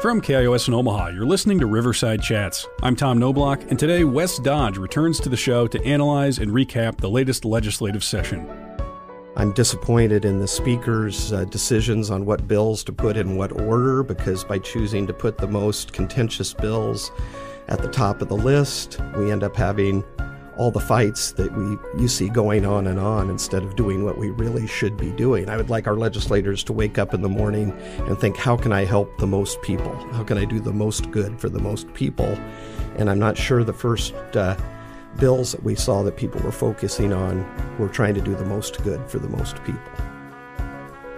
From KIOS in Omaha, you're listening to Riverside Chats. I'm Tom Knoblauch, and today Wes Dodge returns to the show to analyze and recap the latest legislative session. I'm disappointed in the Speaker's uh, decisions on what bills to put in what order because by choosing to put the most contentious bills at the top of the list, we end up having all the fights that we you see going on and on instead of doing what we really should be doing. I would like our legislators to wake up in the morning and think, how can I help the most people? How can I do the most good for the most people? And I'm not sure the first uh, bills that we saw that people were focusing on were trying to do the most good for the most people.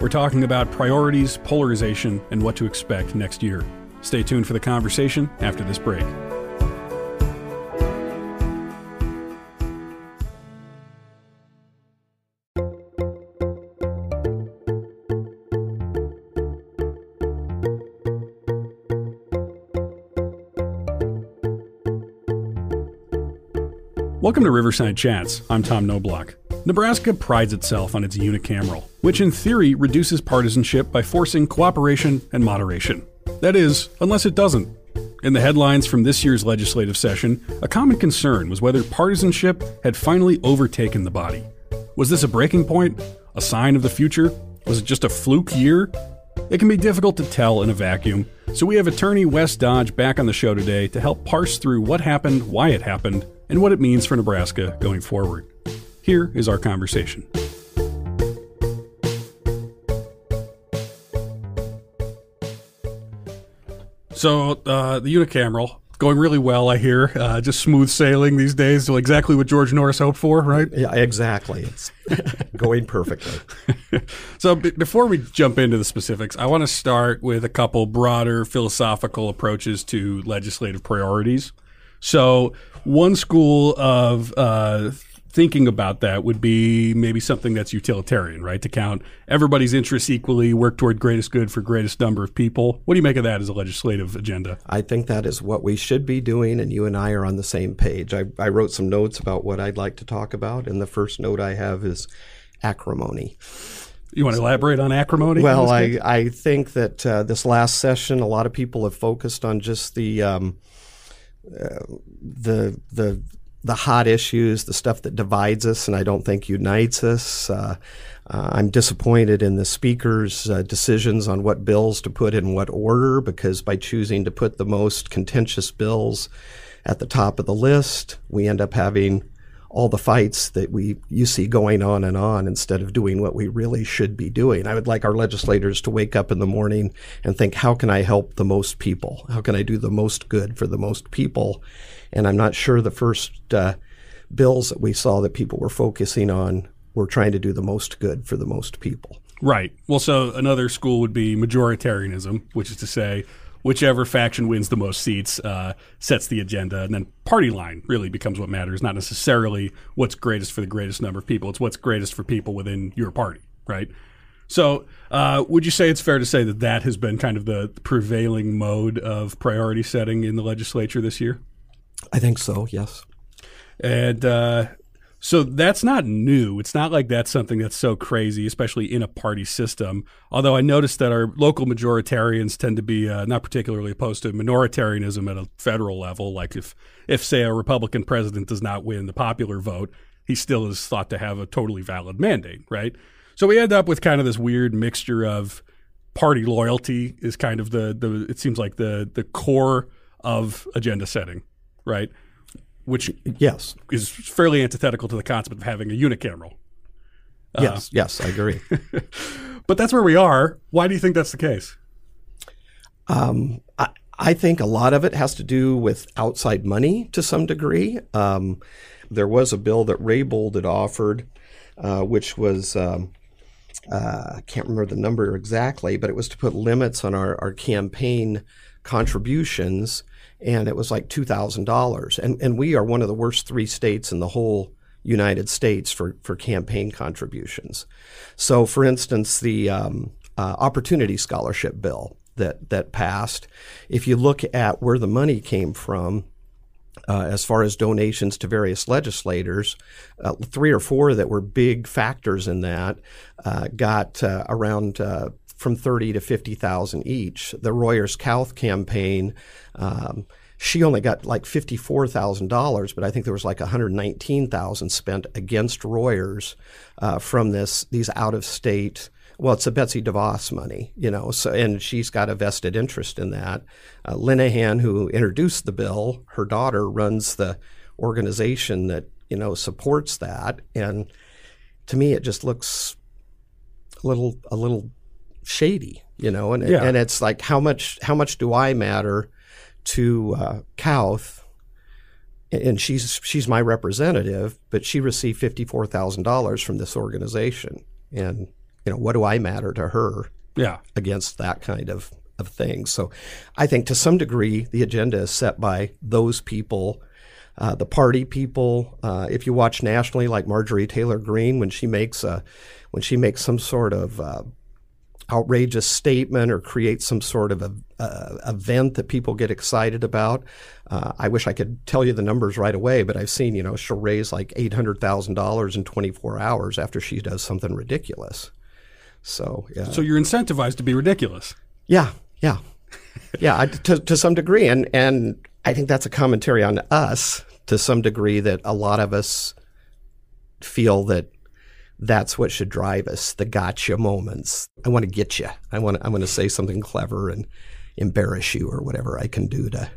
We're talking about priorities, polarization, and what to expect next year. Stay tuned for the conversation after this break. Welcome to Riverside Chats. I'm Tom Knoblauch. Nebraska prides itself on its unicameral, which in theory reduces partisanship by forcing cooperation and moderation. That is, unless it doesn't. In the headlines from this year's legislative session, a common concern was whether partisanship had finally overtaken the body. Was this a breaking point? A sign of the future? Was it just a fluke year? It can be difficult to tell in a vacuum, so we have attorney Wes Dodge back on the show today to help parse through what happened, why it happened, and what it means for Nebraska going forward. Here is our conversation. So, uh, the unicameral going really well, I hear. Uh, just smooth sailing these days, so exactly what George Norris hoped for, right? Yeah, exactly. It's going perfectly. so, b- before we jump into the specifics, I want to start with a couple broader philosophical approaches to legislative priorities. So, one school of uh, thinking about that would be maybe something that's utilitarian, right? To count everybody's interests equally, work toward greatest good for greatest number of people. What do you make of that as a legislative agenda? I think that is what we should be doing, and you and I are on the same page. I, I wrote some notes about what I'd like to talk about, and the first note I have is acrimony. You want to elaborate on acrimony? Well, I, I think that uh, this last session, a lot of people have focused on just the um, the the the hot issues, the stuff that divides us, and I don't think unites us. Uh, uh, I'm disappointed in the speaker's uh, decisions on what bills to put in what order because by choosing to put the most contentious bills at the top of the list, we end up having all the fights that we you see going on and on instead of doing what we really should be doing. I would like our legislators to wake up in the morning and think, how can I help the most people? How can I do the most good for the most people? And I'm not sure the first uh, bills that we saw that people were focusing on were trying to do the most good for the most people. Right. Well, so another school would be majoritarianism, which is to say, whichever faction wins the most seats uh, sets the agenda, and then party line really becomes what matters, not necessarily what's greatest for the greatest number of people. It's what's greatest for people within your party, right? So, uh, would you say it's fair to say that that has been kind of the prevailing mode of priority setting in the legislature this year? I think so. Yes. And uh, so that's not new. It's not like that's something that's so crazy, especially in a party system. Although I noticed that our local majoritarians tend to be uh, not particularly opposed to minoritarianism at a federal level. Like if, if say a Republican president does not win the popular vote, he still is thought to have a totally valid mandate, right? So we end up with kind of this weird mixture of party loyalty is kind of the the it seems like the the core of agenda setting, right? Which yes is fairly antithetical to the concept of having a unicameral. Uh, yes, yes, I agree. but that's where we are. Why do you think that's the case? Um, I, I, think a lot of it has to do with outside money to some degree. Um, there was a bill that Raybould had offered, uh, which was. Um, uh, I can't remember the number exactly, but it was to put limits on our, our campaign contributions and it was like $2,000. And, and we are one of the worst three states in the whole United States for, for campaign contributions. So, for instance, the um, uh, Opportunity Scholarship Bill that, that passed, if you look at where the money came from, uh, as far as donations to various legislators, uh, three or four that were big factors in that uh, got uh, around uh, from thirty to fifty thousand each. The Royers Kauth campaign. Um, she only got like fifty-four thousand dollars, but I think there was like one hundred nineteen thousand spent against Royers uh, from this these out-of-state. Well, it's a Betsy DeVos money, you know, so and she's got a vested interest in that. Uh, Linehan, who introduced the bill, her daughter runs the organization that you know supports that, and to me, it just looks a little a little shady, you know, and Yeah. and it's like how much how much do I matter to uh, Kauth? And she's she's my representative, but she received fifty four thousand dollars from this organization, and you know what do I matter to her Yeah. against that kind of of thing? So, I think to some degree the agenda is set by those people, uh, the party people. Uh, if you watch nationally, like Marjorie Taylor Greene, when she makes a when she makes some sort of uh, outrageous statement or create some sort of a, uh, event that people get excited about. Uh, I wish I could tell you the numbers right away, but I've seen, you know, she'll raise like $800,000 in 24 hours after she does something ridiculous. So, yeah. So you're incentivized to be ridiculous. Yeah, yeah, yeah. I, to to some degree, and and I think that's a commentary on us to some degree that a lot of us feel that that's what should drive us the gotcha moments. I want to get you. I want I want to say something clever and embarrass you or whatever I can do to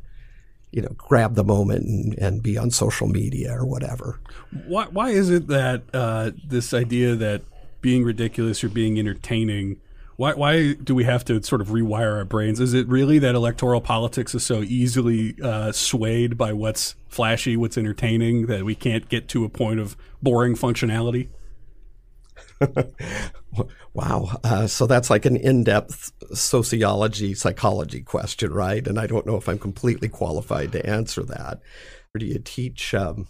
you know grab the moment and, and be on social media or whatever. Why, why is it that uh, this idea that being ridiculous or being entertaining, why, why do we have to sort of rewire our brains? Is it really that electoral politics is so easily uh, swayed by what's flashy, what's entertaining, that we can't get to a point of boring functionality? Wow. Uh, so that's like an in depth sociology, psychology question, right? And I don't know if I'm completely qualified to answer that. Or do you teach, um,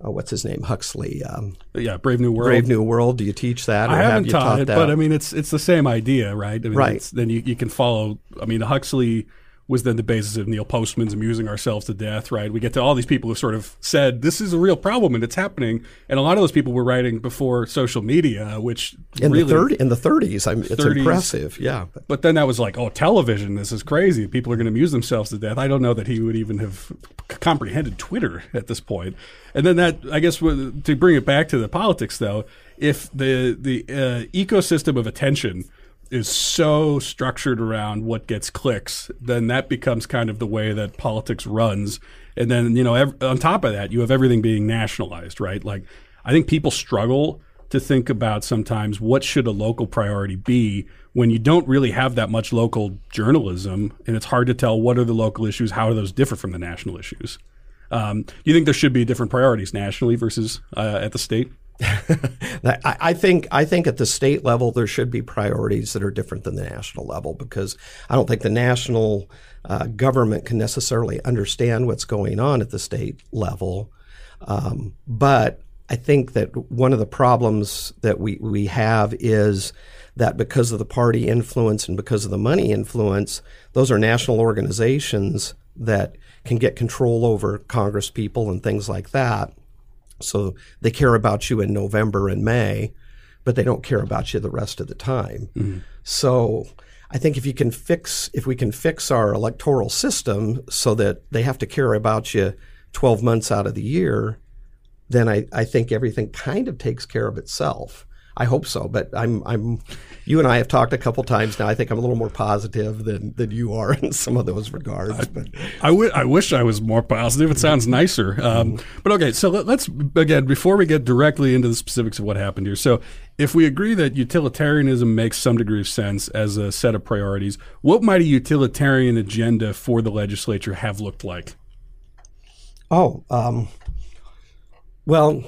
oh, what's his name? Huxley. Um, Yeah, Brave New World. Brave New World. Do you teach that? I have haven't you taught it, that? but I mean, it's it's the same idea, right? I mean, Right. Then you, you can follow. I mean, Huxley was then the basis of Neil Postman's amusing ourselves to death, right? We get to all these people who sort of said this is a real problem and it's happening, and a lot of those people were writing before social media, which in really. the third in the 30s, I'm, it's 30s. impressive. Yeah. But then that was like, oh, television, this is crazy. People are going to amuse themselves to death. I don't know that he would even have c- comprehended Twitter at this point. And then that, I guess, to bring it back to the politics, though, if the the uh, ecosystem of attention is so structured around what gets clicks, then that becomes kind of the way that politics runs. And then, you know, ev- on top of that, you have everything being nationalized, right? Like, I think people struggle to think about sometimes what should a local priority be when you don't really have that much local journalism and it's hard to tell what are the local issues, how do those differ from the national issues. Um, do you think there should be different priorities nationally versus uh, at the state? I think I think at the state level there should be priorities that are different than the national level because I don't think the national uh, government can necessarily understand what's going on at the state level. Um, but I think that one of the problems that we, we have is that because of the party influence and because of the money influence, those are national organizations that can get control over Congress people and things like that. So they care about you in November and May, but they don't care about you the rest of the time. Mm. So I think if you can fix if we can fix our electoral system so that they have to care about you 12 months out of the year, then I, I think everything kind of takes care of itself. I hope so, but I'm I'm you and I have talked a couple times now. I think I'm a little more positive than than you are in some of those regards. But I, w- I wish I was more positive. It sounds nicer. Um, but okay, so let, let's again before we get directly into the specifics of what happened here. So, if we agree that utilitarianism makes some degree of sense as a set of priorities, what might a utilitarian agenda for the legislature have looked like? Oh, um, well,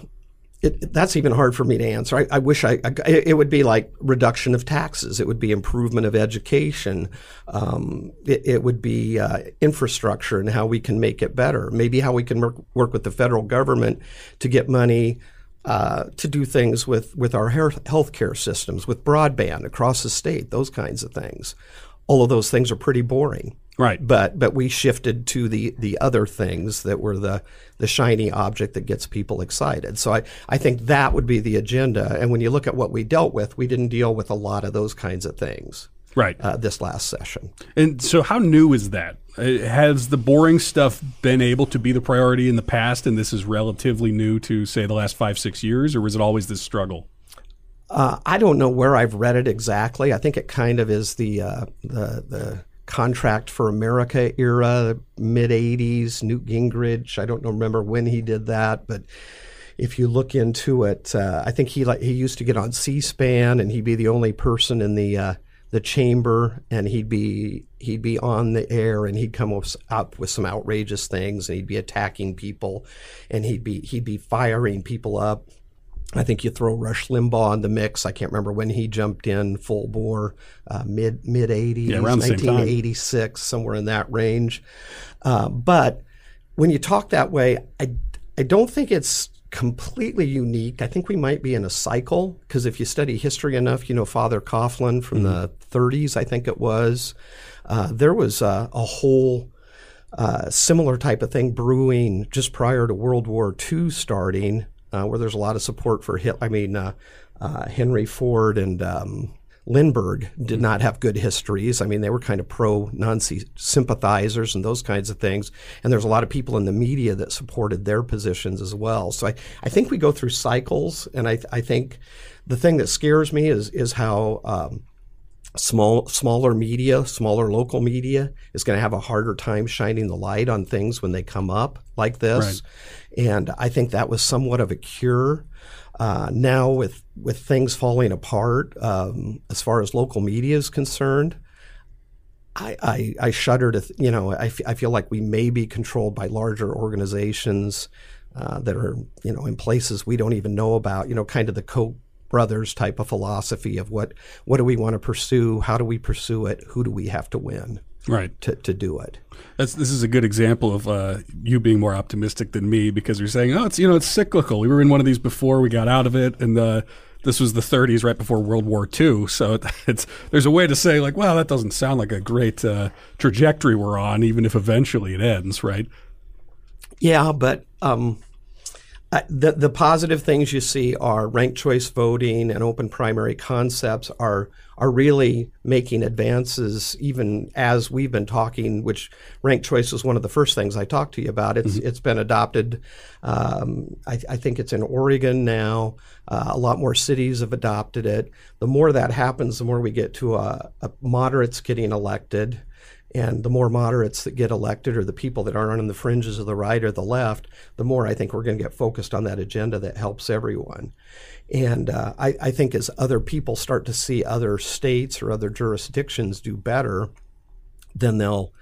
it, that's even hard for me to answer. I, I wish I, I, it would be like reduction of taxes. It would be improvement of education. Um, it, it would be uh, infrastructure and how we can make it better. Maybe how we can work, work with the federal government to get money uh, to do things with, with our health care systems, with broadband across the state, those kinds of things. All of those things are pretty boring. Right. But but we shifted to the the other things that were the the shiny object that gets people excited. So I, I think that would be the agenda. And when you look at what we dealt with, we didn't deal with a lot of those kinds of things. Right. Uh, this last session. And so, how new is that? Uh, has the boring stuff been able to be the priority in the past, and this is relatively new to, say, the last five, six years, or was it always this struggle? Uh, I don't know where I've read it exactly. I think it kind of is the uh, the the contract for America era, mid '80s. Newt Gingrich. I don't remember when he did that, but if you look into it, uh, I think he like he used to get on C-SPAN, and he'd be the only person in the uh, the chamber and he'd be he'd be on the air and he'd come up with some outrageous things and he'd be attacking people and he'd be he'd be firing people up. I think you throw Rush Limbaugh in the mix. I can't remember when he jumped in full bore, uh, mid mid eighties, yeah, nineteen eighty six, somewhere in that range. Uh, but when you talk that way, I I don't think it's completely unique. I think we might be in a cycle because if you study history enough, you know, Father Coughlin from mm-hmm. the 30s, I think it was, uh, there was a, a whole uh, similar type of thing brewing just prior to World War II starting, uh, where there's a lot of support for Hitler. I mean, uh, uh, Henry Ford and um, Lindbergh did not have good histories. I mean, they were kind of pro Nazi sympathizers and those kinds of things. And there's a lot of people in the media that supported their positions as well. So I, I think we go through cycles. And I, I think the thing that scares me is, is how um, small, smaller media, smaller local media is going to have a harder time shining the light on things when they come up like this. Right. And I think that was somewhat of a cure uh, now, with with things falling apart um, as far as local media is concerned, I, I, I shudder to th- you know I, f- I feel like we may be controlled by larger organizations uh, that are you know in places we don't even know about. You know, kind of the Koch brothers type of philosophy of what what do we want to pursue, how do we pursue it, who do we have to win right to, to do it. That's this is a good example of uh, you being more optimistic than me because you're saying, oh, it's you know it's cyclical. We were in one of these before, we got out of it, and uh, this was the 30s, right before World War II. So it's there's a way to say like, well, that doesn't sound like a great uh, trajectory we're on, even if eventually it ends, right? Yeah, but um, uh, the the positive things you see are ranked choice voting and open primary concepts are are really making advances even as we've been talking. Which ranked choice was one of the first things I talked to you about. It's mm-hmm. it's been adopted. Um, I, I, think it's in Oregon now. Uh, a lot more cities have adopted it. The more that happens, the more we get to a, a moderates getting elected. And the more moderates that get elected, or the people that aren't on the fringes of the right or the left, the more I think we're going to get focused on that agenda that helps everyone. And uh, I, I, think as other people start to see other states or other jurisdictions do better, then they'll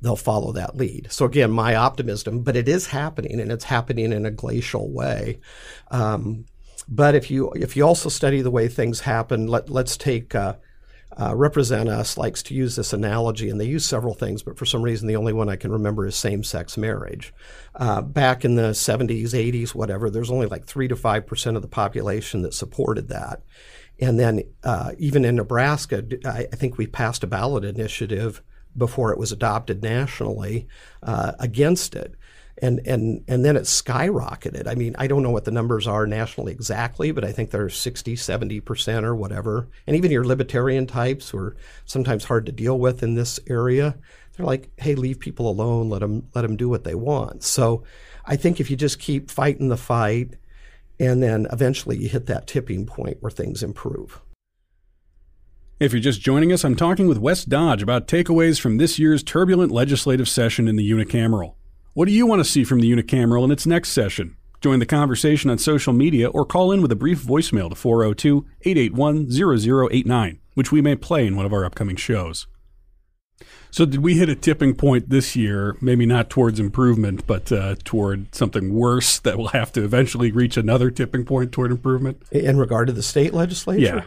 they'll follow that lead. So again, my optimism, but it is happening, and it's happening in a glacial way. Um, but if you if you also study the way things happen, let let's take uh, uh, Represent Us likes to use this analogy, and they use several things, but for some reason, the only one I can remember is same sex marriage. Uh, back in the 70s, 80s, whatever, there's only like 3 to 5% of the population that supported that. And then uh, even in Nebraska, I, I, think we passed a ballot initiative before it was adopted nationally uh, against it and and and then it skyrocketed. I mean, I don't know what the numbers are nationally exactly, but I think they're 60, 70% or whatever. And even your libertarian types who are sometimes hard to deal with in this area, they're like, "Hey, leave people alone, let them let them do what they want." So, I think if you just keep fighting the fight and then eventually you hit that tipping point where things improve. If you're just joining us, I'm talking with Wes Dodge about takeaways from this year's turbulent legislative session in the unicameral. What do you want to see from the unicameral in its next session? Join the conversation on social media or call in with a brief voicemail to 402 881 0089, which we may play in one of our upcoming shows. So, did we hit a tipping point this year? Maybe not towards improvement, but uh, toward something worse that will have to eventually reach another tipping point toward improvement? In regard to the state legislature? Yeah.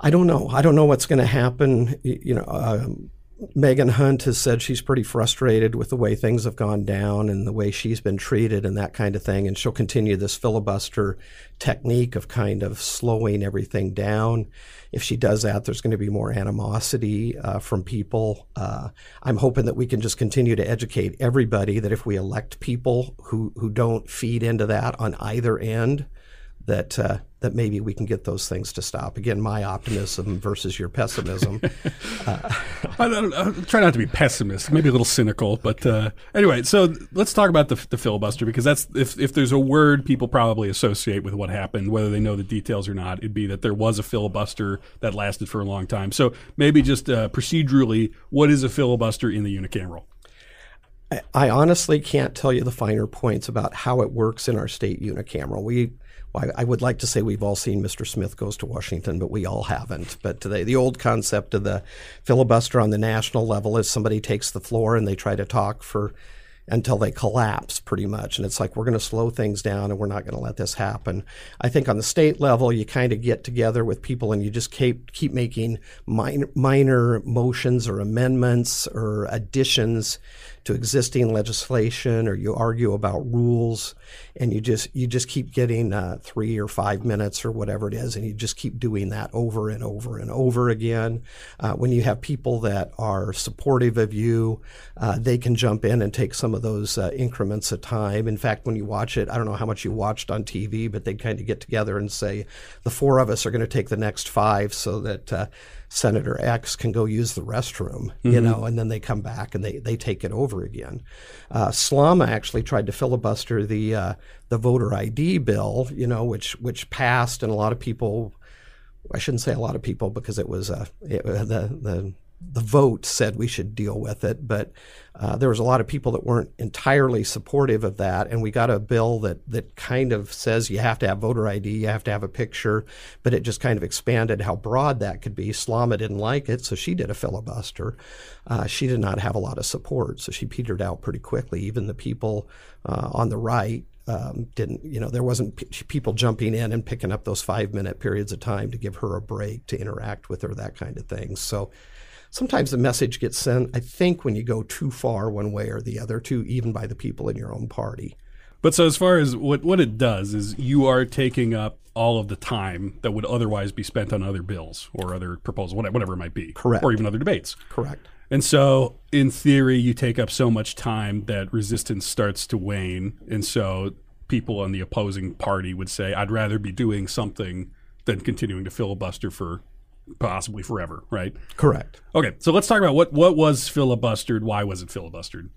I don't know. I don't know what's going to happen. You know, um, Megan Hunt has said she's pretty frustrated with the way things have gone down and the way she's been treated and that kind of thing. And she'll continue this filibuster technique of kind of slowing everything down. If she does that, there's going to be more animosity uh, from people. Uh, I'm hoping that we can just continue to educate everybody that if we elect people who, who don't feed into that on either end, that uh, that maybe we can get those things to stop. Again, my optimism versus your pessimism. uh, I, I, try not to be pessimist, maybe a little cynical, but uh, anyway. So let's talk about the, the, filibuster because that's if if there's a word people probably associate with what happened, whether they know the details or not, it'd be that there was a filibuster that lasted for a long time. So maybe just uh, procedurally, what is a filibuster in the unicameral? I honestly can't tell you the finer points about how it works in our state unicameral. We well, I would like to say we've all seen Mr. Smith Goes to Washington, but we all haven't. But the, the old concept of the filibuster on the national level is somebody takes the floor and they try to talk for until they collapse pretty much. And it's like, we're going to slow things down and we're not going to let this happen. I think on the state level, you kind of get together with people and you just keep, keep making minor, minor motions or amendments or additions to existing legislation or you argue about rules and you just you just keep getting uh, three or five minutes or whatever it is and you just keep doing that over and over and over again. Uh, when you have people that are supportive of you uh, they can jump in and take some of those uh, increments of time. In fact when you watch it i don't know how much you watched on tv but they kind of get together and say the four of us are going to take the next five so that uh, Senator X can go use the restroom, mm-hmm. you know, and then they come back and they, they take it over again. Uh, Slama actually tried to filibuster the uh, the voter ID bill, you know, which which passed, and a lot of people. I shouldn't say a lot of people because it was uh, it, the the the vote said we should deal with it, but uh, there was a lot of people that weren't entirely supportive of that, and we got a bill that that kind of says you have to have voter ID, you have to have a picture, but it just kind of expanded how broad that could be. Slama didn't like it, so she did a filibuster. Uh, she did not have a lot of support, so she petered out pretty quickly. Even the people uh, on the right um, didn't, you know, there wasn't p- people jumping in and picking up those five minute periods of time to give her a break to interact with her, that kind of thing. So sometimes the message gets sent, I think, when you go too far one way or the other, too, even by the people in your own party. But so as far as what, what it does is you are taking up all of the time that would otherwise be spent on other bills or other proposals, whatever it might be. Correct. Or even other debates. Correct. And so, in theory, you take up so much time that resistance starts to wane. And so, people on the opposing party would say, I'd rather be doing something than continuing to filibuster for possibly forever, right? Correct. Okay, so let's talk about what what was filibustered. Why was it filibustered?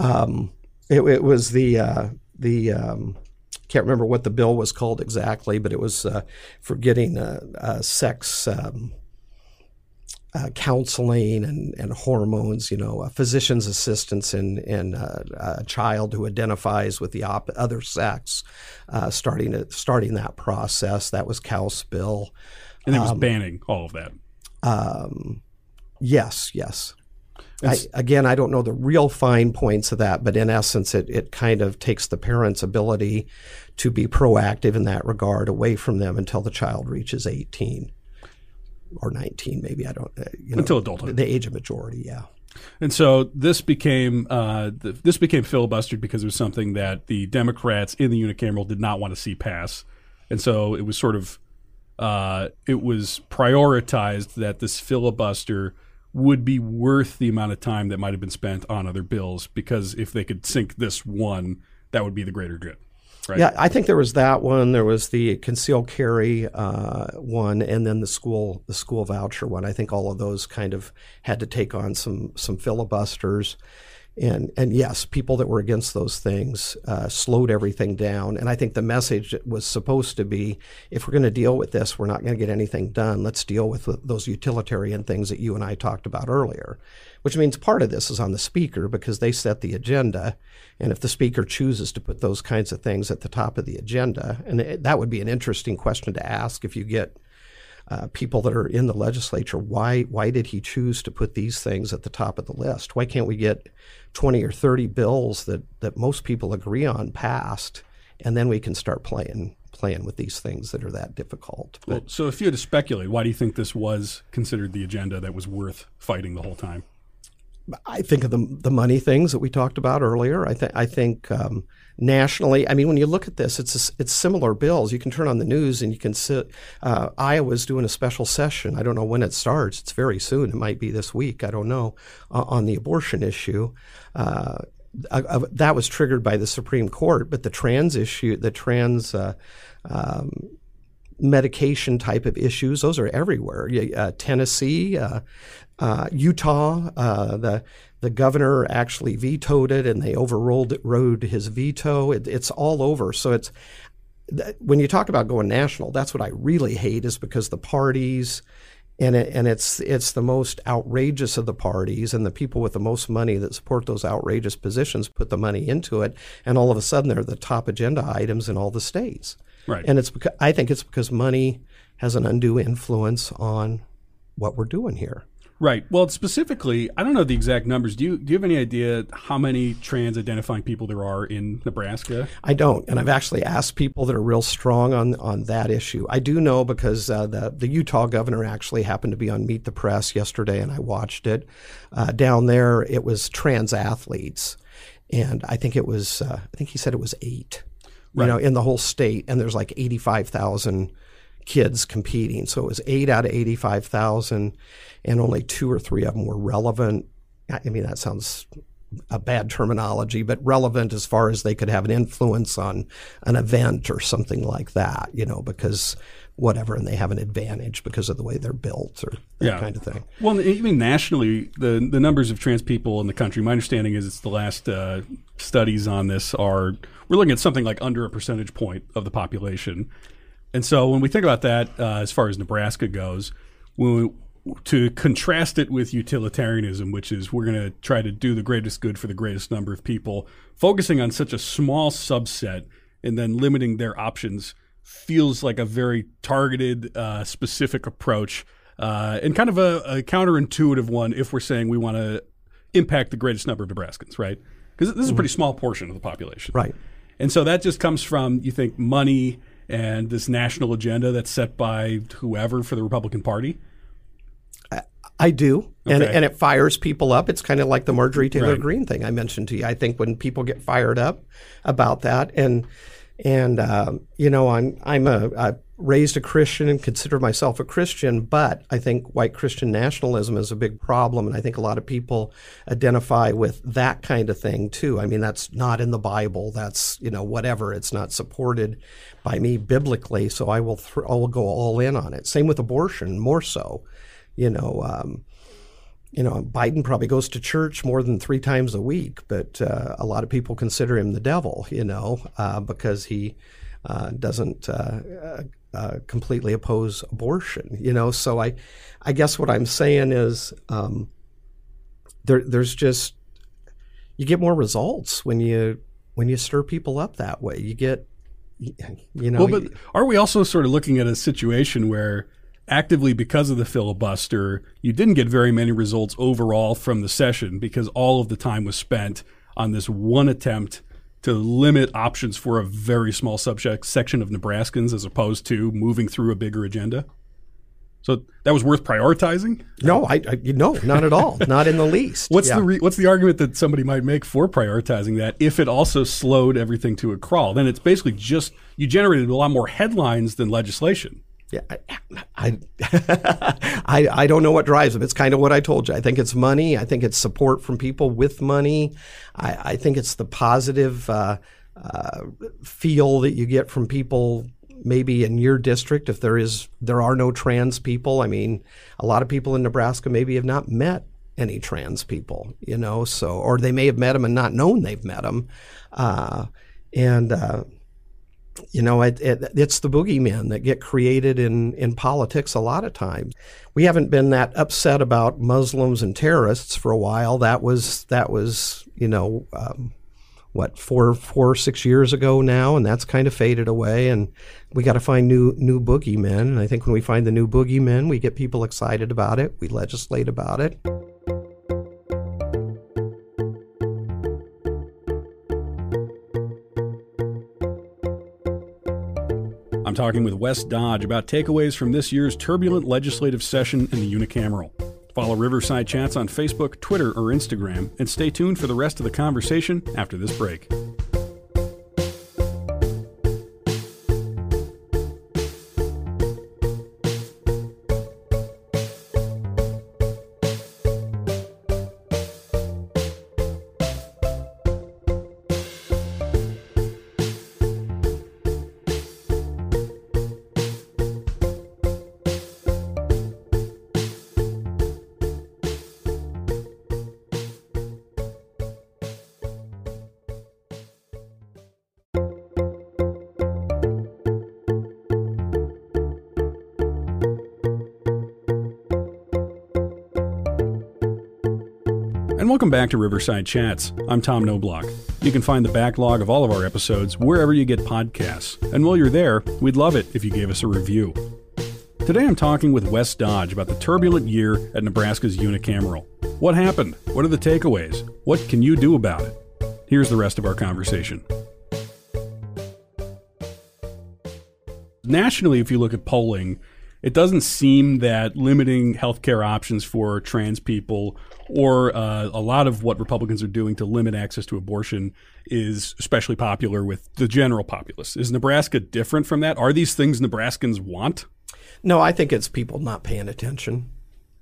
Um, it, it, was the uh, the um, can't remember what the bill was called exactly, but it was uh, for getting uh, uh sex. Um, uh, counseling and, and hormones, you know, physician's assistance in, in uh, a child who identifies with the op- other sex, starting to, starting that process. That was House bill. And it was um, banning all of that. Um, yes, yes. I, again, I don't know the real fine points of that, but in essence, it, it kind of takes the parent's ability to be proactive in that regard away from them until the child reaches 18 or 19, maybe. I don't, uh, you know, until adulthood. The age of majority, yeah. And so this became uh, the, this became filibustered because it was something that the Democrats in the unicameral did not want to see pass, and so it was sort of uh, it was prioritized that this filibuster would be worth the amount of time that might have been spent on other bills because if they could sink this one, that would be the greater good. Right? Yeah, I think there was that one. There was the concealed carry uh, one, and then the school the school voucher one. I think all of those kind of had to take on some some filibusters. And and yes, people that were against those things uh, slowed everything down. And I think the message was supposed to be: if we're going to deal with this, we're not going to get anything done. Let's deal with those utilitarian things that you and I talked about earlier. Which means part of this is on the speaker because they set the agenda. And if the speaker chooses to put those kinds of things at the top of the agenda, and it, that would be an interesting question to ask if you get uh, people that are in the legislature. Why why did he choose to put these things at the top of the list? Why can't we get 20 or 30 bills that, that most people agree on passed, and then we can start playing playing with these things that are that difficult. Well, so if you had to speculate, why do you think this was considered the agenda that was worth fighting the whole time? I think of the the money things that we talked about earlier. I think I think um, nationally. I mean, when you look at this, it's a, it's similar bills. You can turn on the news and you can sit. Uh, Iowa's doing a special session. I don't know when it starts. It's very soon. It might be this week. I don't know uh, on the abortion issue. Uh, uh, that was triggered by the Supreme Court, but the trans issue, the trans uh, um, medication type of issues, those are everywhere. Uh, Tennessee, uh, uh, Utah, uh, the the governor actually vetoed it, and they overruled rode his veto. It, it's all over. So it's when you talk about going national, that's what I really hate is because the parties and it, and it's it's the most outrageous of the parties and the people with the most money that support those outrageous positions put the money into it and all of a sudden they're the top agenda items in all the states. Right. And it's because I think it's because money has an undue influence on what we're doing here. Right. Well, specifically, I don't know the exact numbers. Do you do you have any idea how many trans identifying people there are in Nebraska? I don't, and I've actually asked people that are real strong on on that issue. I do know because uh, the the Utah governor actually happened to be on Meet the Press yesterday, and I watched it. Uh, down there, it was trans athletes, and I think it was uh, I think he said it was eight. Right. You know, in the whole state, and there's like eighty five thousand kids competing. So it was eight out of 85,000, and only two or three of them were relevant. I mean, that sounds a bad terminology, but relevant as far as they could have an influence on an event or something like that, you know, because whatever, and they have an advantage because of the way they're built or that yeah. kind of thing. Well, even nationally, the the numbers of trans people in the country, my understanding is it's the last uh, studies on this are we're looking at something like under a percentage point of the population. And so when we think about that, uh, as far as Nebraska goes, we, to contrast it with utilitarianism, which is we're going to try to do the greatest good for the greatest number of people, focusing on such a small subset and then limiting their options feels like a very targeted, uh, specific approach uh, and kind of a, a, counterintuitive one if we're saying we want to impact the greatest number of Nebraskans, right? Because this is a pretty small portion of the population. Right. And so that just comes from, you think, money and this national agenda that's set by whoever for the Republican Party? I do, and and it fires people up. It's kind of like the Marjorie Taylor right. Greene thing I mentioned to you. I think when people get fired up about that, and and uh, you know, I'm I'm a, a raised a Christian and consider myself a Christian, but I think white Christian nationalism is a big problem. And I think a lot of people identify with that kind of thing too. I mean, that's not in the Bible. That's, you know, whatever. It's not supported by me biblically. So I will, th- I will go all in on it. Same with abortion, more so. You know, um, you know, Biden probably goes to church more than three times a week, but uh, a lot of people consider him the devil, you know, uh, because he uh, doesn't uh, completely oppose abortion. You know, so I, I guess what I'm saying is um, there, there's just you get more results when you when you stir people up that way. You get, you know. Well, but are we also sort of looking at a situation where actively because of the filibuster, you didn't get very many results overall from the session because all of the time was spent on this one attempt to limit options for a very small subject section of Nebraskans as opposed to moving through a bigger agenda? So that was worth prioritizing? No, I, I no, not at all, not in the least. What's yeah. the re, what's the argument that somebody might make for prioritizing that if it also slowed everything to a crawl? Then it's basically just you generated a lot more headlines than legislation. Yeah, I, I, I, don't know what drives them. It's kind of what I told you. I think it's money. I think it's support from people with money. I, I think it's the positive uh, uh, feel that you get from people maybe in your district if there is there are no trans people. I mean, a lot of people in Nebraska maybe have not met any trans people, you know, so or they may have met them and not known they've met them, uh, and uh, you know, it, it, it's the boogeymen that get created in, in politics a lot of times. We haven't been that upset about Muslims and terrorists for a while. That was that was you know um, what four four six years ago now, and that's kind of faded away. And we got to find new new boogeymen. And I think when we find the new boogeymen, we get people excited about it. We legislate about it. I'm talking with Wes Dodge about takeaways from this year's turbulent legislative session in the unicameral. Follow Riverside Chats on Facebook, Twitter, or Instagram, and stay tuned for the rest of the conversation after this break. And welcome back to Riverside Chats. I'm Tom Knoblauch. You can find the backlog of all of our episodes wherever you get podcasts. And while you're there, we'd love it if you gave us a review. Today I'm talking with Wes Dodge about the turbulent year at Nebraska's unicameral. What happened? What are the takeaways? What can you do about it? Here's the rest of our conversation. Nationally, if you look at polling, it doesn't seem that limiting healthcare options for trans people or uh, a lot of what Republicans are doing to limit access to abortion is especially popular with the general populace. Is Nebraska different from that? Are these things Nebraskans want? No, I think it's people not paying attention.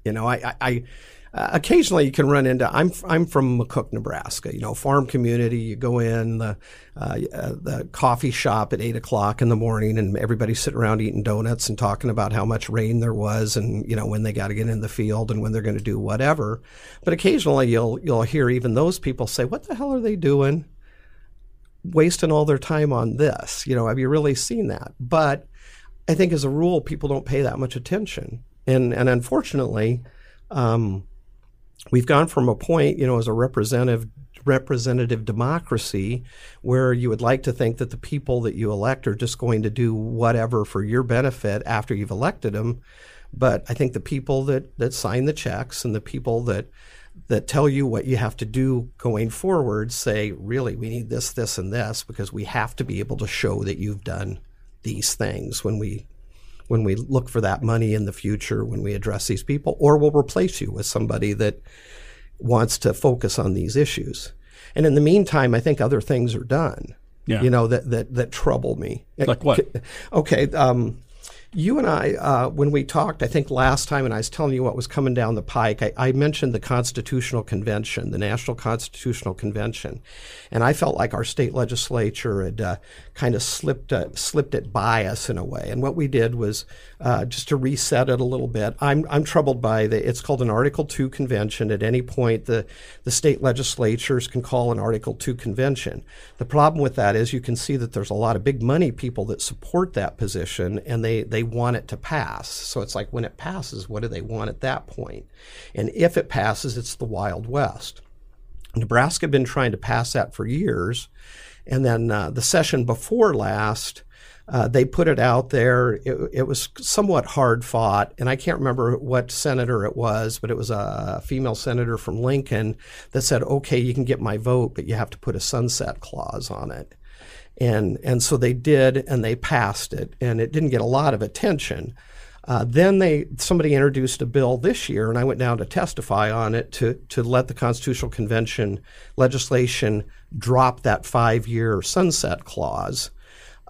You know, I, I, I uh, occasionally you can run into. I'm I'm from McCook, Nebraska. You know, farm community. You go in the uh, uh, the coffee shop at eight o'clock in the morning, and everybody's sitting around eating donuts and talking about how much rain there was, and you know when they got to get in the field and when they're going to do whatever. But occasionally you'll you'll hear even those people say, "What the hell are they doing?" Wasting all their time on this. You know, have you really seen that? But I think as a rule, people don't pay that much attention, and and unfortunately. Um, we've gone from a point, you know, as a representative representative democracy where you would like to think that the people that you elect are just going to do whatever for your benefit after you've elected them. But I think the people that, that sign the checks and the people that that tell you what you have to do going forward say, really, we need this, this, and this because we have to be able to show that you've done these things when we when we look for that money in the future when we address these people, or we'll replace you with somebody that wants to focus on these issues. And in the meantime, I think other things are done. Yeah. You know that that that trouble me. Like what? Okay. Um, you and I, uh, when we talked, I think last time, and I was telling you what was coming down the pike, I, I, mentioned the Constitutional Convention, the National Constitutional Convention, and I felt like our state legislature had uh, kind of slipped uh, slipped it by us in a way. And what we did was uh, just to reset it a little bit. I'm I'm troubled by the. It's called an Article Two convention. At any point, the the state legislatures can call an Article Two convention. The problem with that is you can see that there's a lot of big money people that support that position, and they they want it to pass. So it's like when it passes, what do they want at that point? And if it passes, it's the Wild West. Nebraska had been trying to pass that for years. And then uh, the session before last, uh, they put it out there. It, it, was somewhat hard fought, and I can't remember what senator it was, but it was a female senator from Lincoln that said, "Okay, you can get my vote, but you have to put a sunset clause on it." And and so they did, and they passed it, and it didn't get a lot of attention. Uh, then they somebody introduced a bill this year, and I went down to testify on it to to let the Constitutional Convention legislation drop that five year sunset clause.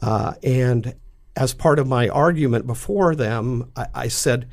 Uh, and as part of my argument before them, I, I said,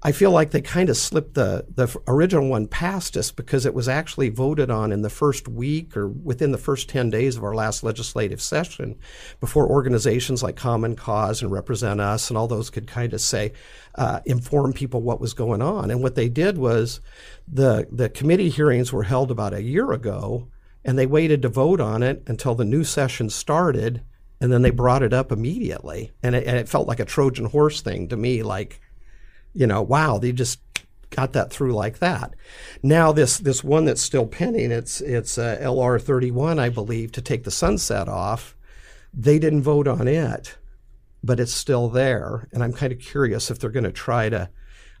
I feel like they kind of slipped the, the original one past us because it was actually voted on in the first week or within the first 10 days of our last legislative session before organizations like Common Cause and Represent Us and all those could kind of say, uh, inform people what was going on. And what they did was the, the committee hearings were held about a year ago and they waited to vote on it until the new session started and then they brought it up immediately, and it, and it felt like a Trojan horse thing to me. Like, you know, wow, they just got that through like that. Now this this one that's still pending, it's it's uh, LR thirty one, I believe, to take the sunset off. They didn't vote on it, but it's still there, and I'm kind of curious if they're going to try to.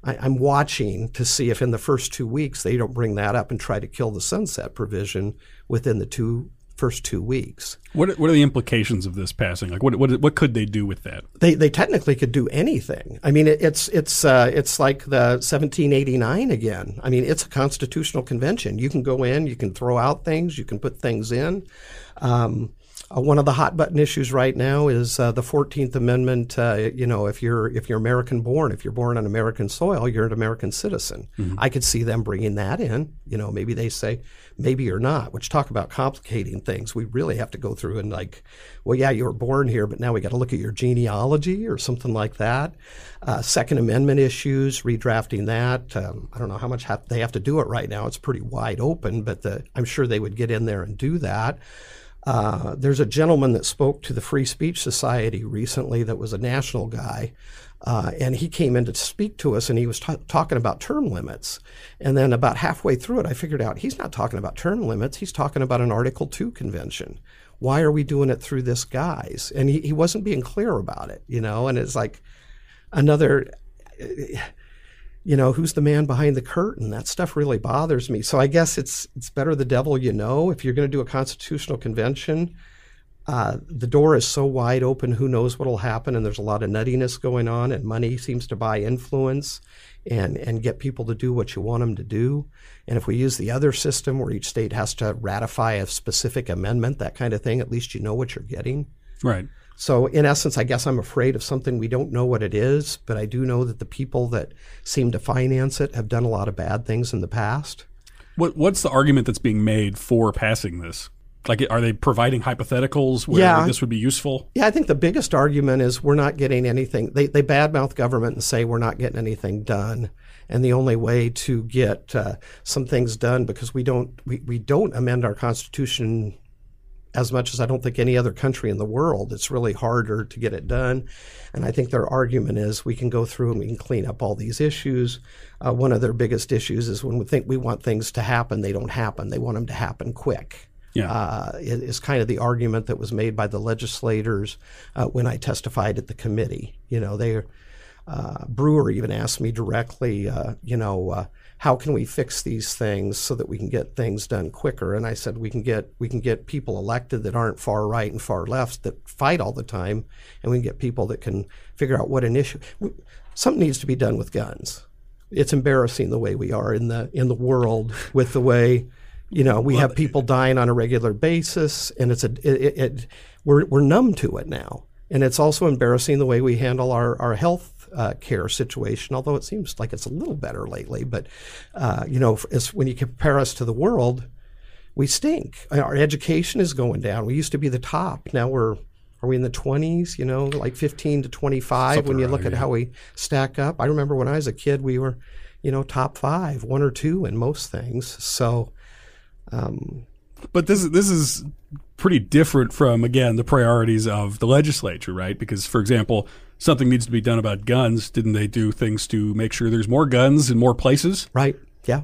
I, am watching to see if in the first two weeks they don't bring that up and try to kill the sunset provision within the two first two weeks. What what are the implications of this passing? Like, what what what could they do with that? They they technically could do anything. I mean, it, it's it's uh, it's like the 1789 again. I mean, it's a constitutional convention. You can go in, you can throw out things, you can put things in. Um, uh, one of the hot button issues right now is uh, the Fourteenth Amendment. Uh, you know, if you're if you're American born, if you're born on American soil, you're an American citizen. Mm-hmm. I could see them bringing that in. You know, maybe they say maybe you're not. Which talk about complicating things. We really have to go through and like, well, yeah, you were born here, but now we got to look at your genealogy or something like that. Uh, Second Amendment issues, redrafting that. Um, I don't know how much have, they have to do it right now. It's pretty wide open, but the, I'm sure they would get in there and do that. Uh, there's a gentleman that spoke to the Free Speech Society recently that was a national guy. Uh, and he came in to speak to us and he was t- talking about term limits. And then about halfway through it, I figured out he's not talking about term limits. He's talking about an Article 2 convention. Why are we doing it through this guise? And he, he wasn't being clear about it, you know? And it's like another you know, who's the man behind the curtain? That stuff really bothers me. So I guess it's it's better the devil you know. If you're going to do a constitutional convention, uh, the door is so wide open. Who knows what'll happen? And there's a lot of nuttiness going on, and money seems to buy influence and and get people to do what you want them to do. And if we use the other system where each state has to ratify a specific amendment, that kind of thing, at least you know what you're getting. Right. So, in essence, I guess I'm afraid of something we don't know what it is, but I do know that the people that seem to finance it have done a lot of bad things in the past. What, what's the argument that's being made for passing this? Like, are they providing hypotheticals where yeah. this would be useful? Yeah, I think the biggest argument is we're not getting anything. They, they badmouth government and say we're not getting anything done. And the only way to get uh, some things done, because we don't we, we don't amend our constitution as much as I don't think any other country in the world. It's really harder to get it done. And I think their argument is we can go through and we can clean up all these issues. Uh, one of their biggest issues is when we think we want things to happen, they don't happen. They want them to happen quick. Yeah. Uh, is kind of the argument that was made by the legislators uh, when I testified at the committee. You know, they uh, Brewer even asked me directly, uh, you know, uh, how can we fix these things so that we can get things done quicker? And I said we can get we can get people elected that aren't far right and far left that fight all the time, and we can get people that can figure out what an issue. Something needs to be done with guns. It's embarrassing the way we are in the in the world with the way. You know, we have people dying on a regular basis, and it's a it, it, we're we're numb to it now, and it's also embarrassing the way we handle our our health uh, care situation, although it seems like it's a little better lately. But, uh, you know, when you compare us to the world, we stink. Our education is going down. We used to be the top. Now we're, are we in the 20s, you know, like 15 to 25 Something when you look at how we stack up? I remember when I was a kid, we were, you know, top five, one or two in most things. So, um, but this this is pretty different from again the priorities of the legislature, right? Because, for example, something needs to be done about guns. Didn't they do things to make sure there's more guns in more places? Right. Yeah.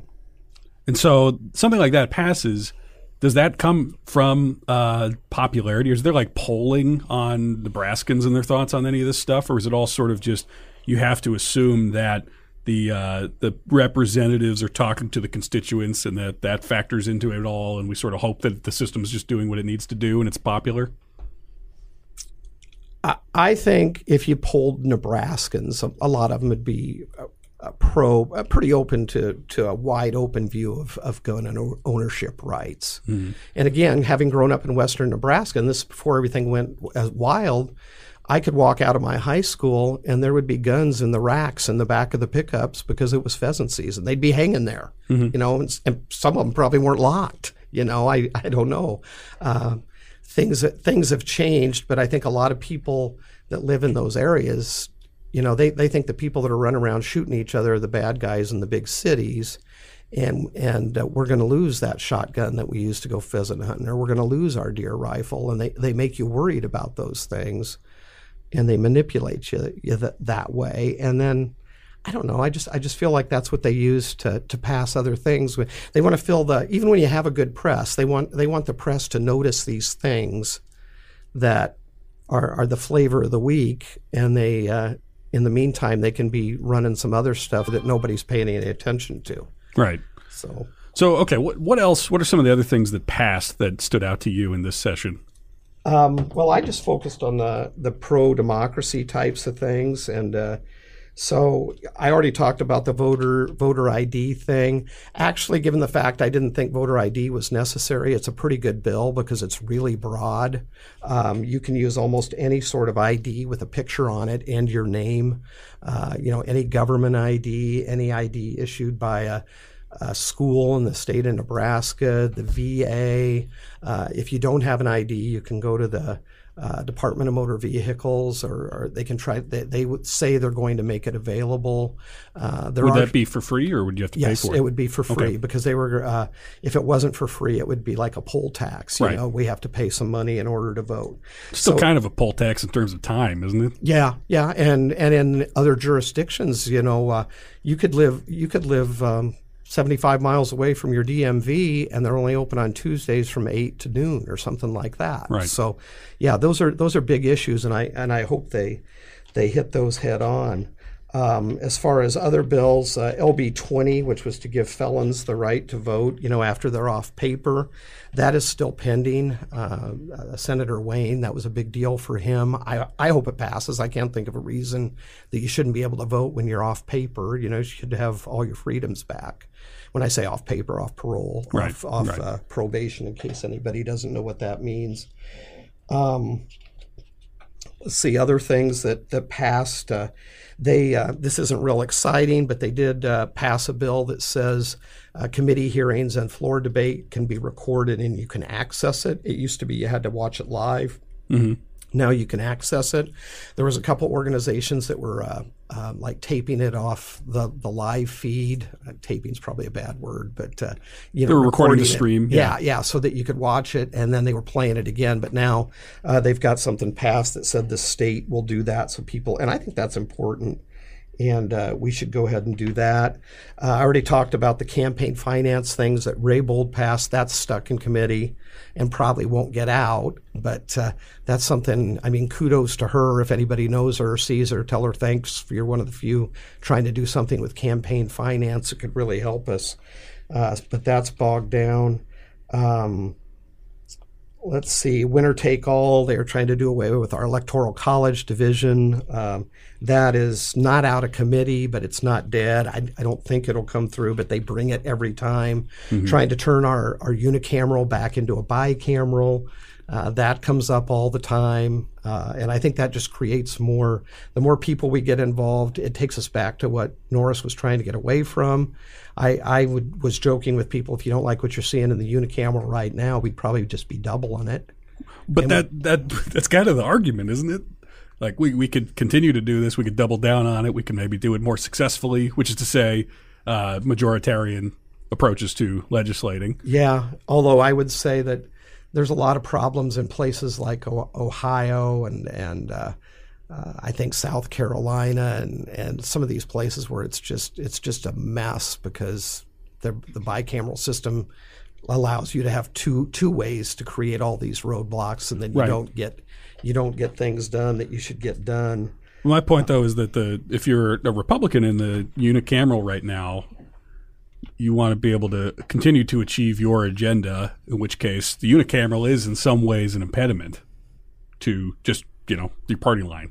And so something like that passes. Does that come from uh, popularity, or is there like polling on Nebraskans and their thoughts on any of this stuff, or is it all sort of just you have to assume that the uh, the representatives are talking to the constituents and that that factors into it all, and we sort of hope that the system is just doing what it needs to do and it's popular? I think if you polled Nebraskans, a lot of them would be pro, pretty open to, to a wide open view of, of gun and ownership rights. Mm-hmm. And again, having grown up in western Nebraska, and this before everything went wild, I could walk out of my high school and there would be guns in the racks in the back of the pickups because it was pheasant season. They'd be hanging there, mm-hmm. you know, and, and, some of them probably weren't locked. You know, I, I don't know. Uh, things things have changed, but I think a lot of people that live in those areas, you know, they, they think the people that are running around shooting each other are the bad guys in the big cities. And, and uh, we're going to lose that shotgun that we used to go pheasant hunting, or we're going to lose our deer rifle. And they, they make you worried about those things and they manipulate you, you th- that way. And then, I don't know. I just I just feel like that's what they use to to pass other things. They want to fill the even when you have a good press, they want they want the press to notice these things that are are the flavor of the week, and they uh, in the meantime they can be running some other stuff that nobody's paying any attention to. Right. So So, okay, what, what else? What are some of the other things that passed that stood out to you in this session? Um, well, I just focused on the the pro democracy types of things, and uh, so I already talked about the voter voter ID thing. Actually, given the fact I didn't think voter ID was necessary, it's a pretty good bill because it's really broad. Um, you can use almost any sort of ID with a picture on it and your name. Uh, you know, any government ID, any ID issued by a a school in the state of Nebraska, the VA. Uh, if you don't have an ID, you can go to the uh, Department of Motor Vehicles, or, or they can try. They, they, would say they're going to make it available. Uh, would are, that be for free, or would you have to yes, pay for it? it would be for free okay. because they were. Uh, if it wasn't for free, it would be like a poll tax. You right. know, we have to pay some money in order to vote. Still, so, kind of a poll tax in terms of time, isn't it? Yeah, yeah, and and in other jurisdictions, you know, uh, you could live you could live. Um, 75 miles away from your DMV and they're only open on Tuesdays from 8 to noon or something like that. Right. So yeah, those are those are big issues and I and I hope they they hit those head on. Um, as far as other bills, uh, LB 20, which was to give felons the right to vote, you know, after they're off paper, that is still pending. Uh, uh, Senator Wayne, that was a big deal for him. I, I hope it passes. I can't think of a reason that you shouldn't be able to vote when you're off paper. You know, you should have all your freedoms back. When I say off paper, off parole, right, off, off right. Uh, probation, in case anybody doesn't know what that means. Um, let's see other things that that passed. Uh, they uh, this isn't real exciting, but they did uh, pass a bill that says uh, committee hearings and floor debate can be recorded and you can access it. It used to be you had to watch it live. Mm-hmm. Now you can access it. There was a couple organizations that were uh, like taping it off the, the live feed. Uh, is probably a bad word, but uh, you know, they were recording, the stream. Yeah. yeah. yeah, so that you could watch it, and then they were playing it again. But now uh, they've got something passed that said the state will do that, so people, and I think that's important and uh, we should go ahead and do that. Uh, I already talked about the campaign finance things that Raybould passed. That's stuck in committee and probably won't get out. But uh, that's something. I mean, kudos to her. If anybody knows her or sees her, tell her thanks. You're one of the few trying to do something with campaign finance that could really help us. Uh, but that's bogged down. Um, let's see, winner take all. They are trying to do away with our electoral college division. Um, that is not out of committee, but it's not dead. I, I, don't think it'll come through, but they bring it every time, mm-hmm. trying to turn our, our unicameral back into a bicameral. Uh, that comes up all the time. Uh, and I think that just creates more, the more people we get involved, it takes us back to what Norris was trying to get away from. I, I would, was joking with people if you don't like what you're seeing in the unicameral right now, we'd probably just be doubling it. But and that, we, that that's kind of the argument, isn't it? Like we, we could continue to do this, we could double down on it, we can maybe do it more successfully, which is to say, uh, majoritarian approaches to legislating. Yeah, although I would say that there's a lot of problems in places like Ohio and and uh, uh, I think South Carolina and and some of these places where it's just it's just a mess because the the bicameral system allows you to have two two ways to create all these roadblocks and then you right. don't get you don't get things done that you should get done. My point though is that the if you're a Republican in the unicameral right now, you want to be able to continue to achieve your agenda, in which case the unicameral is in some ways an impediment to just, you know, the party line.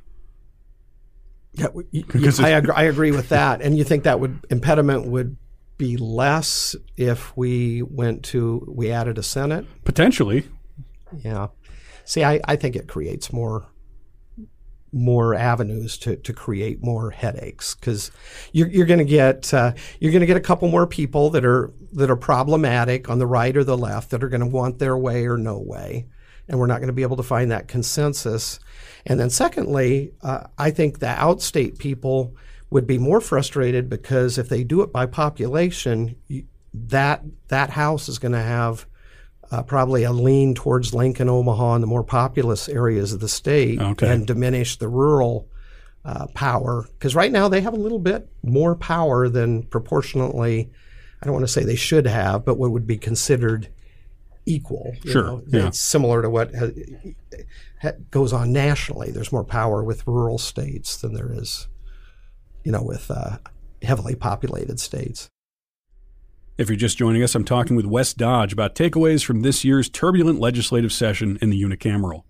Yeah, I, agree, I agree with that. And you think that would impediment would be less if we went to we added a Senate? Potentially. Yeah. See, I, I think it creates more more avenues to, to create more headaches because you're, you're going to get uh, you're going to get a couple more people that are that are problematic on the right or the left that are going to want their way or no way, and we're not going to be able to find that consensus. And then secondly, uh, I think the outstate people would be more frustrated because if they do it by population, that that house is going to have uh, probably a lean towards Lincoln, Omaha, and the more populous areas of the state, okay. and diminish the rural uh, power. Because right now they have a little bit more power than proportionately. I don't want to say they should have, but what would be considered equal. Sure, know? yeah. it's similar to what ha- ha- goes on nationally. There's more power with rural states than there is, you know, with uh, heavily populated states. If you're just joining us, I'm talking with Wes Dodge about takeaways from this year's turbulent legislative session in the unicameral.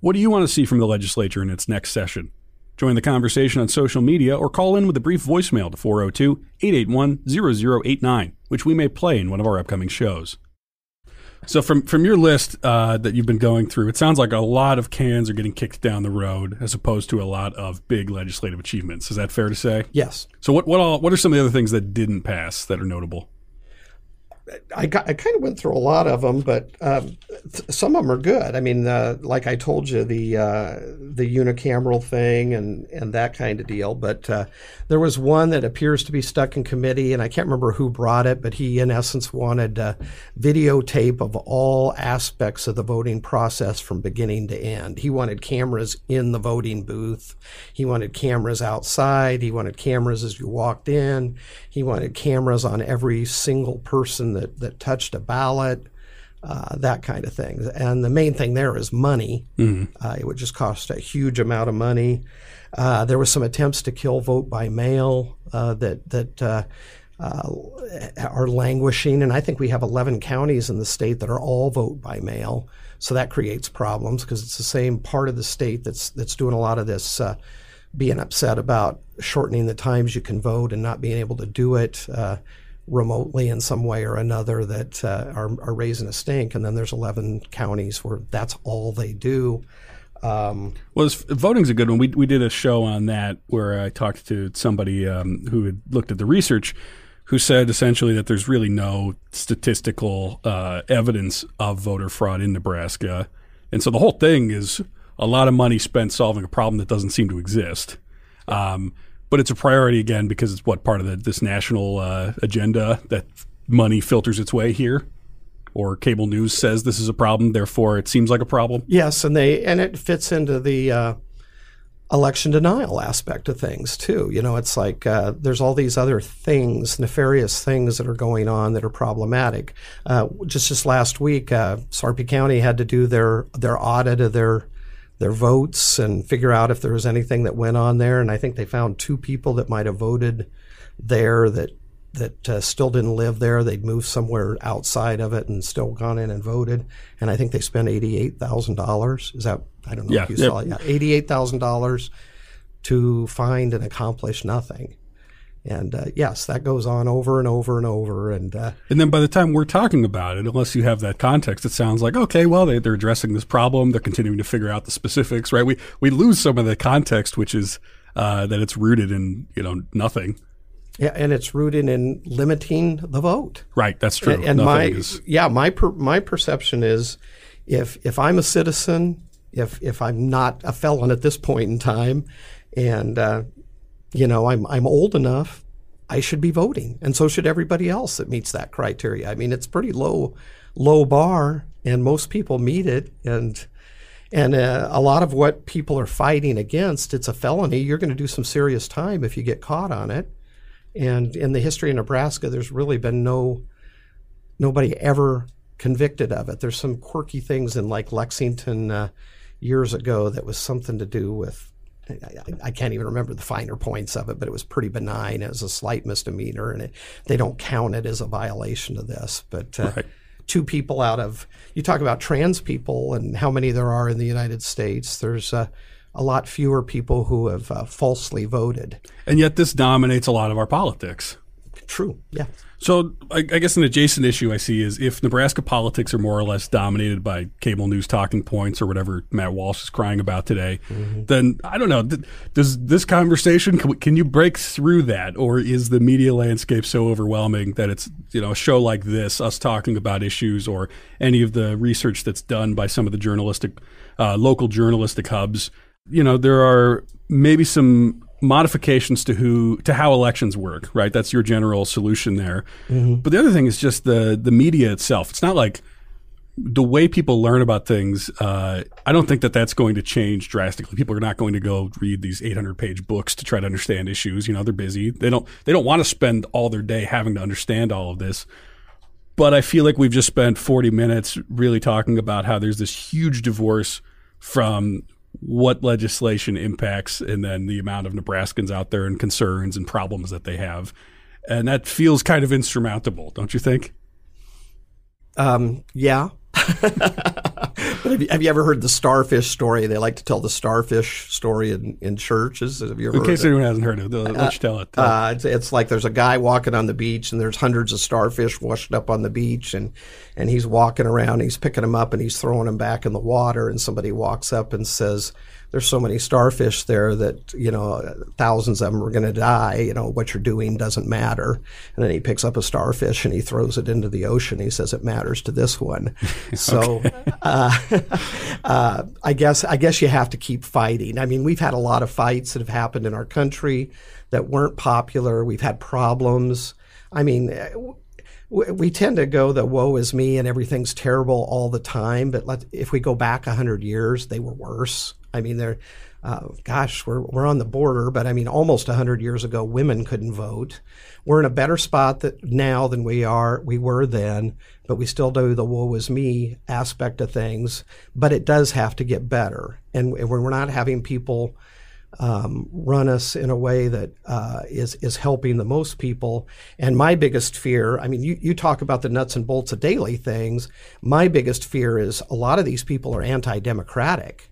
What do you want to see from the legislature in its next session? Join the conversation on social media or call in with a brief voicemail to 402 881 0089, which we may play in one of our upcoming shows. So from from your list uh, that you've been going through, it sounds like a lot of cans are getting kicked down the road as opposed to a lot of big legislative achievements. Is that fair to say? Yes. So what what all what are some of the other things that didn't pass that are notable? I, got, I kind of went through a lot of them, but um, th- some of them are good. I mean, uh, like I told you, the uh, the unicameral thing and and that kind of deal. But uh, there was one that appears to be stuck in committee, and I can't remember who brought it, but he in essence wanted videotape of all aspects of the voting process from beginning to end. He wanted cameras in the voting booth. He wanted cameras outside. He wanted cameras as you walked in. He wanted cameras on every single person that, that touched a ballot, uh, that kind of thing. And the main thing there is money. Mm-hmm. Uh, it would just cost a huge amount of money. Uh, there was some attempts to kill vote by mail uh, that that uh, uh, are languishing, and I think we have 11 counties in the state that are all vote by mail. So that creates problems because it's the same part of the state that's that's doing a lot of this being upset about shortening the times you can vote and not being able to do it. Remotely in some way or another that uh, are, are raising a stink. And then there's 11 counties where that's all they do. Um, well, voting's a good one. We we did a show on that where I talked to somebody um, who had looked at the research, who said essentially that there's really no statistical uh, evidence of voter fraud in Nebraska, and so the whole thing is a lot of money spent solving a problem that doesn't seem to exist. Um, but it's a priority again because it's what part of the, this national uh, agenda that money filters its way here? Or cable news says this is a problem therefore it seems like a problem? Yes and they and it fits into the uh, election denial aspect of things too. You know it's like uh, there's all these other things nefarious things that are going on that are problematic. Uh, just just last week uh, sarpy county had to do their their audit of their their votes and figure out if there was anything that went on there. And I think they found two people that might have voted there that that uh, still didn't live there. They'd moved somewhere outside of it and still gone in and voted. And I think they spent eighty-eight thousand dollars. Is that I don't know yeah, if you saw it. Yeah, eighty-eight thousand dollars to find and accomplish nothing. And uh, yes, that goes on over and over and over. And uh, and then by the time we're talking about it, unless you have that context, it sounds like okay, well they, they're addressing this problem. They're continuing to figure out the specifics, right? We we lose some of the context, which is uh, that it's rooted in you know nothing. Yeah, and it's rooted in limiting the vote. Right, that's true. And, and my is... yeah, my per, my perception is if if I'm a citizen, if if I'm not a felon at this point in time, and uh, you know, I'm I'm old enough. I should be voting, and so should everybody else that meets that criteria. I mean, it's pretty low low bar, and most people meet it. And and uh, a lot of what people are fighting against, it's a felony. You're going to do some serious time if you get caught on it. And in the history of Nebraska, there's really been no nobody ever convicted of it. There's some quirky things in like Lexington uh, years ago that was something to do with I, I, can't even remember the finer points of it, but it was pretty benign. It was a slight misdemeanor, and it, they don't count it as a violation of this. But uh, right. two people out of you talk about trans people and how many there are in the United States. There's uh, a lot fewer people who have uh, falsely voted, and yet this dominates a lot of our politics. True. Yeah. So I, I, guess an adjacent issue I see is if Nebraska politics are more or less dominated by cable news talking points or whatever Matt Walsh is crying about today, mm-hmm. then I don't know. Does this conversation can, can, you break through that, or is the media landscape so overwhelming that it's you know a show like this, us talking about issues, or any of the research that's done by some of the journalistic, uh, local journalistic hubs? You know, there are maybe some modifications to who to how elections work, right? That's your general solution there. Mm-hmm. But the other thing is just the the media itself. It's not like the way people learn about things. Uh, I don't think that that's going to change drastically. People are not going to go read these 800 page books to try to understand issues. You know, they're busy. They don't they don't want to spend all their day having to understand all of this. But I feel like we've just spent 40 minutes really talking about how there's this huge divorce from what legislation impacts and then the amount of Nebraskans out there and concerns and problems that they have. and that feels kind of insurmountable, don't you think? Um, yeah. but have you, have you, ever heard the starfish story? They like to tell the starfish story in, in churches. Have you ever in case anyone hasn't heard it, let's uh, tell it. Uh, it's, it's, like there's a guy walking on the beach, and there's hundreds of starfish washed up on the beach, and and he's walking around, he's picking them up, and he's throwing them back in the water, and somebody walks up and says, there's so many starfish there that you know thousands of them are going to die. You know what you're doing doesn't matter. And then he picks up a starfish and he throws it into the ocean. He says it matters to this one. so uh, uh, I guess I guess you have to keep fighting. I mean, we've had a lot of fights that have happened in our country that weren't popular. We've had problems. I mean, we tend to go the woe is me and everything's terrible all the time. But let, if we go back 100 years, they were worse. I mean, they're, uh, gosh, we're, we're on the border, but I mean, almost 100 years ago, women couldn't vote. We're in a better spot that now than we are, we were then, but we still do the woe is me aspect of things. But it does have to get better. And when we're not having people um, run us in a way that uh, is is helping the most people. And my biggest fear, I mean, you, you talk about the nuts and bolts of daily things. My biggest fear is a lot of these people are anti-democratic.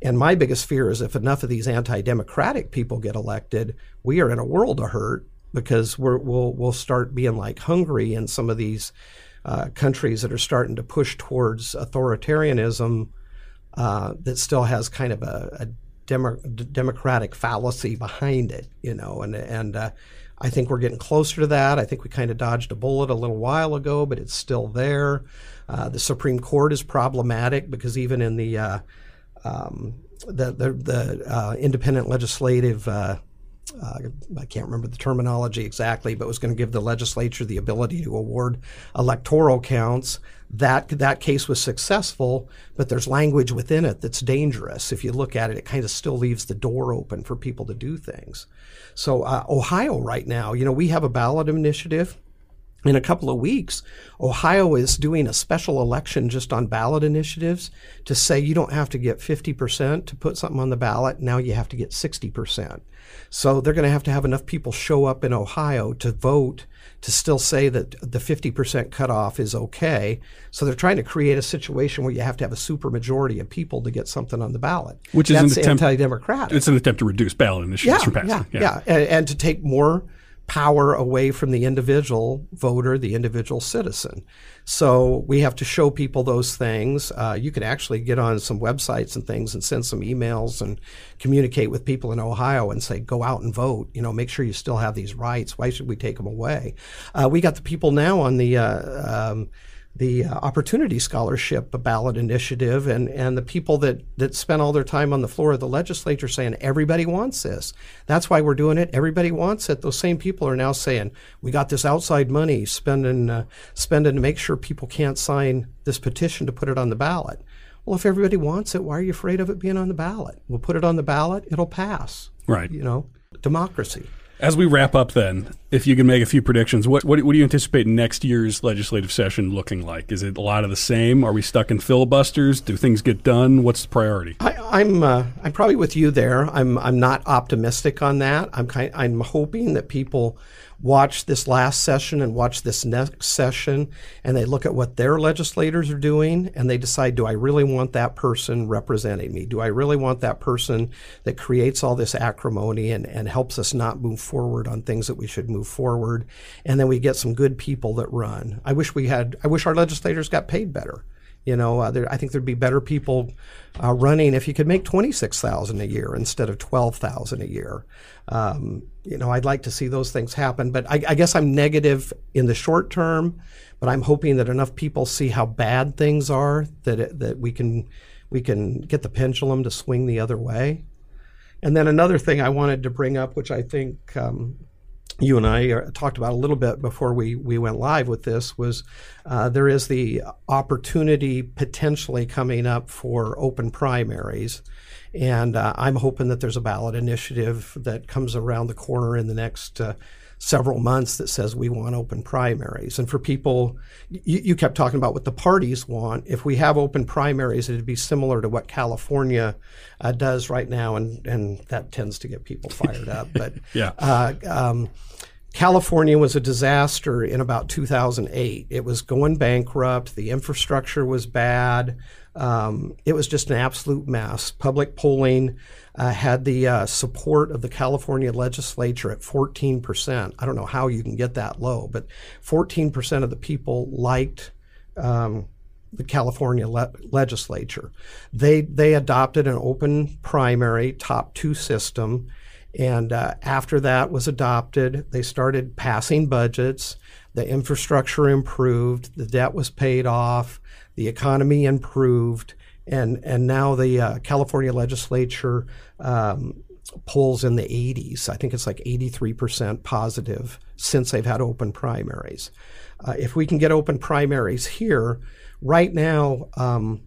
And my biggest fear is if enough of these anti-democratic people get elected, we are in a world of hurt because we will we'll start being like Hungary and some of these uh, countries that are starting to push towards authoritarianism uh, that still has kind of a, a demo, democratic fallacy behind it, you know, and and uh, I think we're getting closer to that. I think we kind of dodged a bullet a little while ago, but it's still there. Uh, the Supreme Court is problematic because even in the uh, um, the the, the uh, independent legislative uh, uh, I can't remember the terminology exactly, but was going to give the legislature the ability to award electoral counts. That that case was successful, but there's language within it that's dangerous. If you look at it, it kind of still leaves the door open for people to do things. So uh, Ohio right now, you know, we have a ballot initiative in a couple of weeks, Ohio is doing a special election just on ballot initiatives to say you don't have to get 50% to put something on the ballot. Now you have to get 60%. So they're going to have to have enough people show up in Ohio to vote to still say that the 50% cutoff is okay. So they're trying to create a situation where you have to have a supermajority of people to get something on the ballot. Which is That's an attempt, anti-democratic. It's an attempt to reduce ballot initiatives yeah, from passing. Yeah, yeah, yeah. And, and to take more power away from the individual voter, the individual citizen. So we have to show people those things. Uh, you can actually get on some websites and things and send some emails and communicate with people in Ohio and say, go out and vote. You know, make sure you still have these rights. Why should we take them away? Uh, we got the people now on the uh, um, the uh, Opportunity Scholarship ballot initiative and, and the people that, that spent all their time on the floor of the legislature saying everybody wants this. That's why we're doing it. Everybody wants it. Those same people are now saying we got this outside money spending uh, spending to make sure people can't sign this petition to put it on the ballot. Well, if everybody wants it, why are you afraid of it being on the ballot? We'll put it on the ballot. It'll pass. Right. You know, democracy. As we wrap up, then, if you can make a few predictions, what, what, what do you anticipate next year's legislative session looking like? Is it a lot of the same? Are we stuck in filibusters? Do things get done? What's the priority? I, am I'm, uh, I'm probably with you there. I'm I'm not optimistic on that. I'm kind I'm hoping that people watch this last session and watch this next session and they look at what their legislators are doing and they decide do I really want that person representing me? Do I really want that person that creates all this acrimony and, and helps us not move forward on things that we should move forward? And then we get some good people that run. I wish we had, I wish our legislators got paid better. You know, uh, there, I think there'd be better people uh, running if you could make twenty six thousand a year instead of twelve thousand a year. Um, you know, I'd like to see those things happen, but I, I guess I'm negative in the short term. But I'm hoping that enough people see how bad things are that it, that we can we can get the pendulum to swing the other way. And then another thing I wanted to bring up, which I think um, you and I talked about a little bit before we, we went live with this was uh, there is the opportunity potentially coming up for open primaries. And uh, I'm hoping that there's a ballot initiative that comes around the corner in the next uh, several months that says we want open primaries. And for people, you, you, kept talking about what the parties want. If we have open primaries, it'd be similar to what California uh, does right now, and, and that tends to get people fired up. But yeah. Uh, um, California was a disaster in about 2008. It was going bankrupt. The infrastructure was bad. Um, it was just an absolute mess. Public polling uh, had the uh, support of the California legislature at 14%. I don't know how you can get that low, but 14% of the people liked um, the California le- legislature. They, they adopted an open primary top two system. And uh, after that was adopted, they started passing budgets. The infrastructure improved, the debt was paid off, the economy improved, and and now the uh, California legislature um, polls in the 80s. I think it's like 83% positive since they've had open primaries. Uh, if we can get open primaries here, right now, um,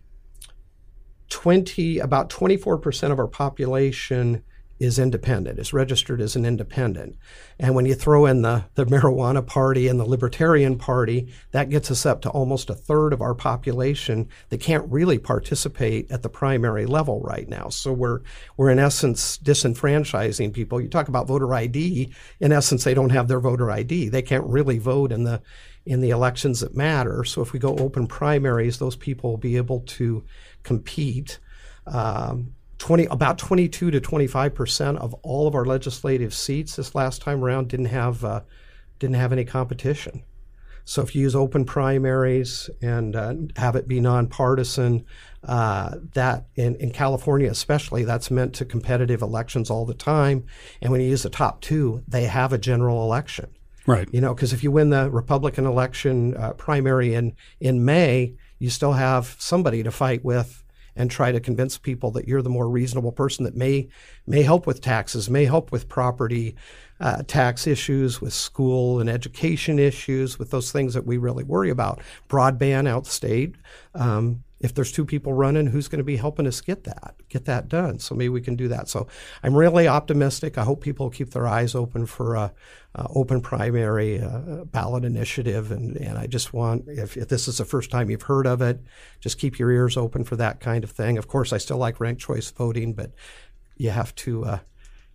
20 about 24% of our population is independent, is registered as an independent. And when you throw in the, the marijuana party and the libertarian party, that gets us up to almost a third of our population that can't really participate at the primary level right now. So we're we're in essence disenfranchising people. You talk about voter ID, in essence they don't have their voter ID. They can't really vote in the in the elections that matter. So if we go open primaries, those people will be able to compete. Um, 20, about 22 to 25 percent of all of our legislative seats this last time around didn't have uh, didn't have any competition. So if you use open primaries and uh, have it be nonpartisan, uh, that in, in California especially, that's meant to competitive elections all the time. And when you use the top two, they have a general election. Right. You know, because if you win the Republican election uh, primary in in May, you still have somebody to fight with and try to convince people that you're the more reasonable person that may may help with taxes, may help with property uh, tax issues, with school and education issues, with those things that we really worry about. Broadband outstate. Um, if there's two people running, who's going to be helping us get that, get that done? So maybe we can do that. So I'm really optimistic. I hope people keep their eyes open for a, a open primary uh, ballot initiative, and, and I just want, if, if this is the first time you've heard of it, just keep your ears open for that kind of thing. Of course, I still like ranked choice voting, but you have to, uh,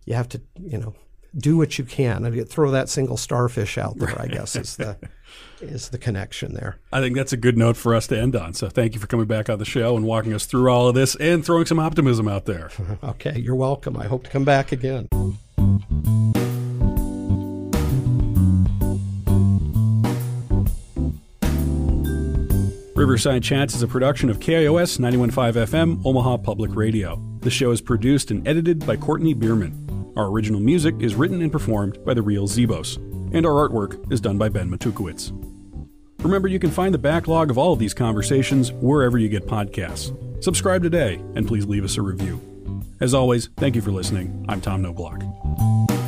you have to, you know, do what you can. I mean, throw that single starfish out there. I guess is the is the connection there. I think that's a good note for us to end on. So thank you for coming back on the show and walking us through all of this and throwing some optimism out there. okay, you're welcome. I hope to come back again. Riverside Chats is a production of KIOS 915 FM, Omaha Public Radio. The show is produced and edited by Courtney Bierman. Our original music is written and performed by the real Zebos, and our artwork is done by Ben Matukowitz. Remember, you can find the backlog of all of these conversations wherever you get podcasts. Subscribe today, and please leave us a review. As always, thank you for listening. I'm Tom Knoblauch.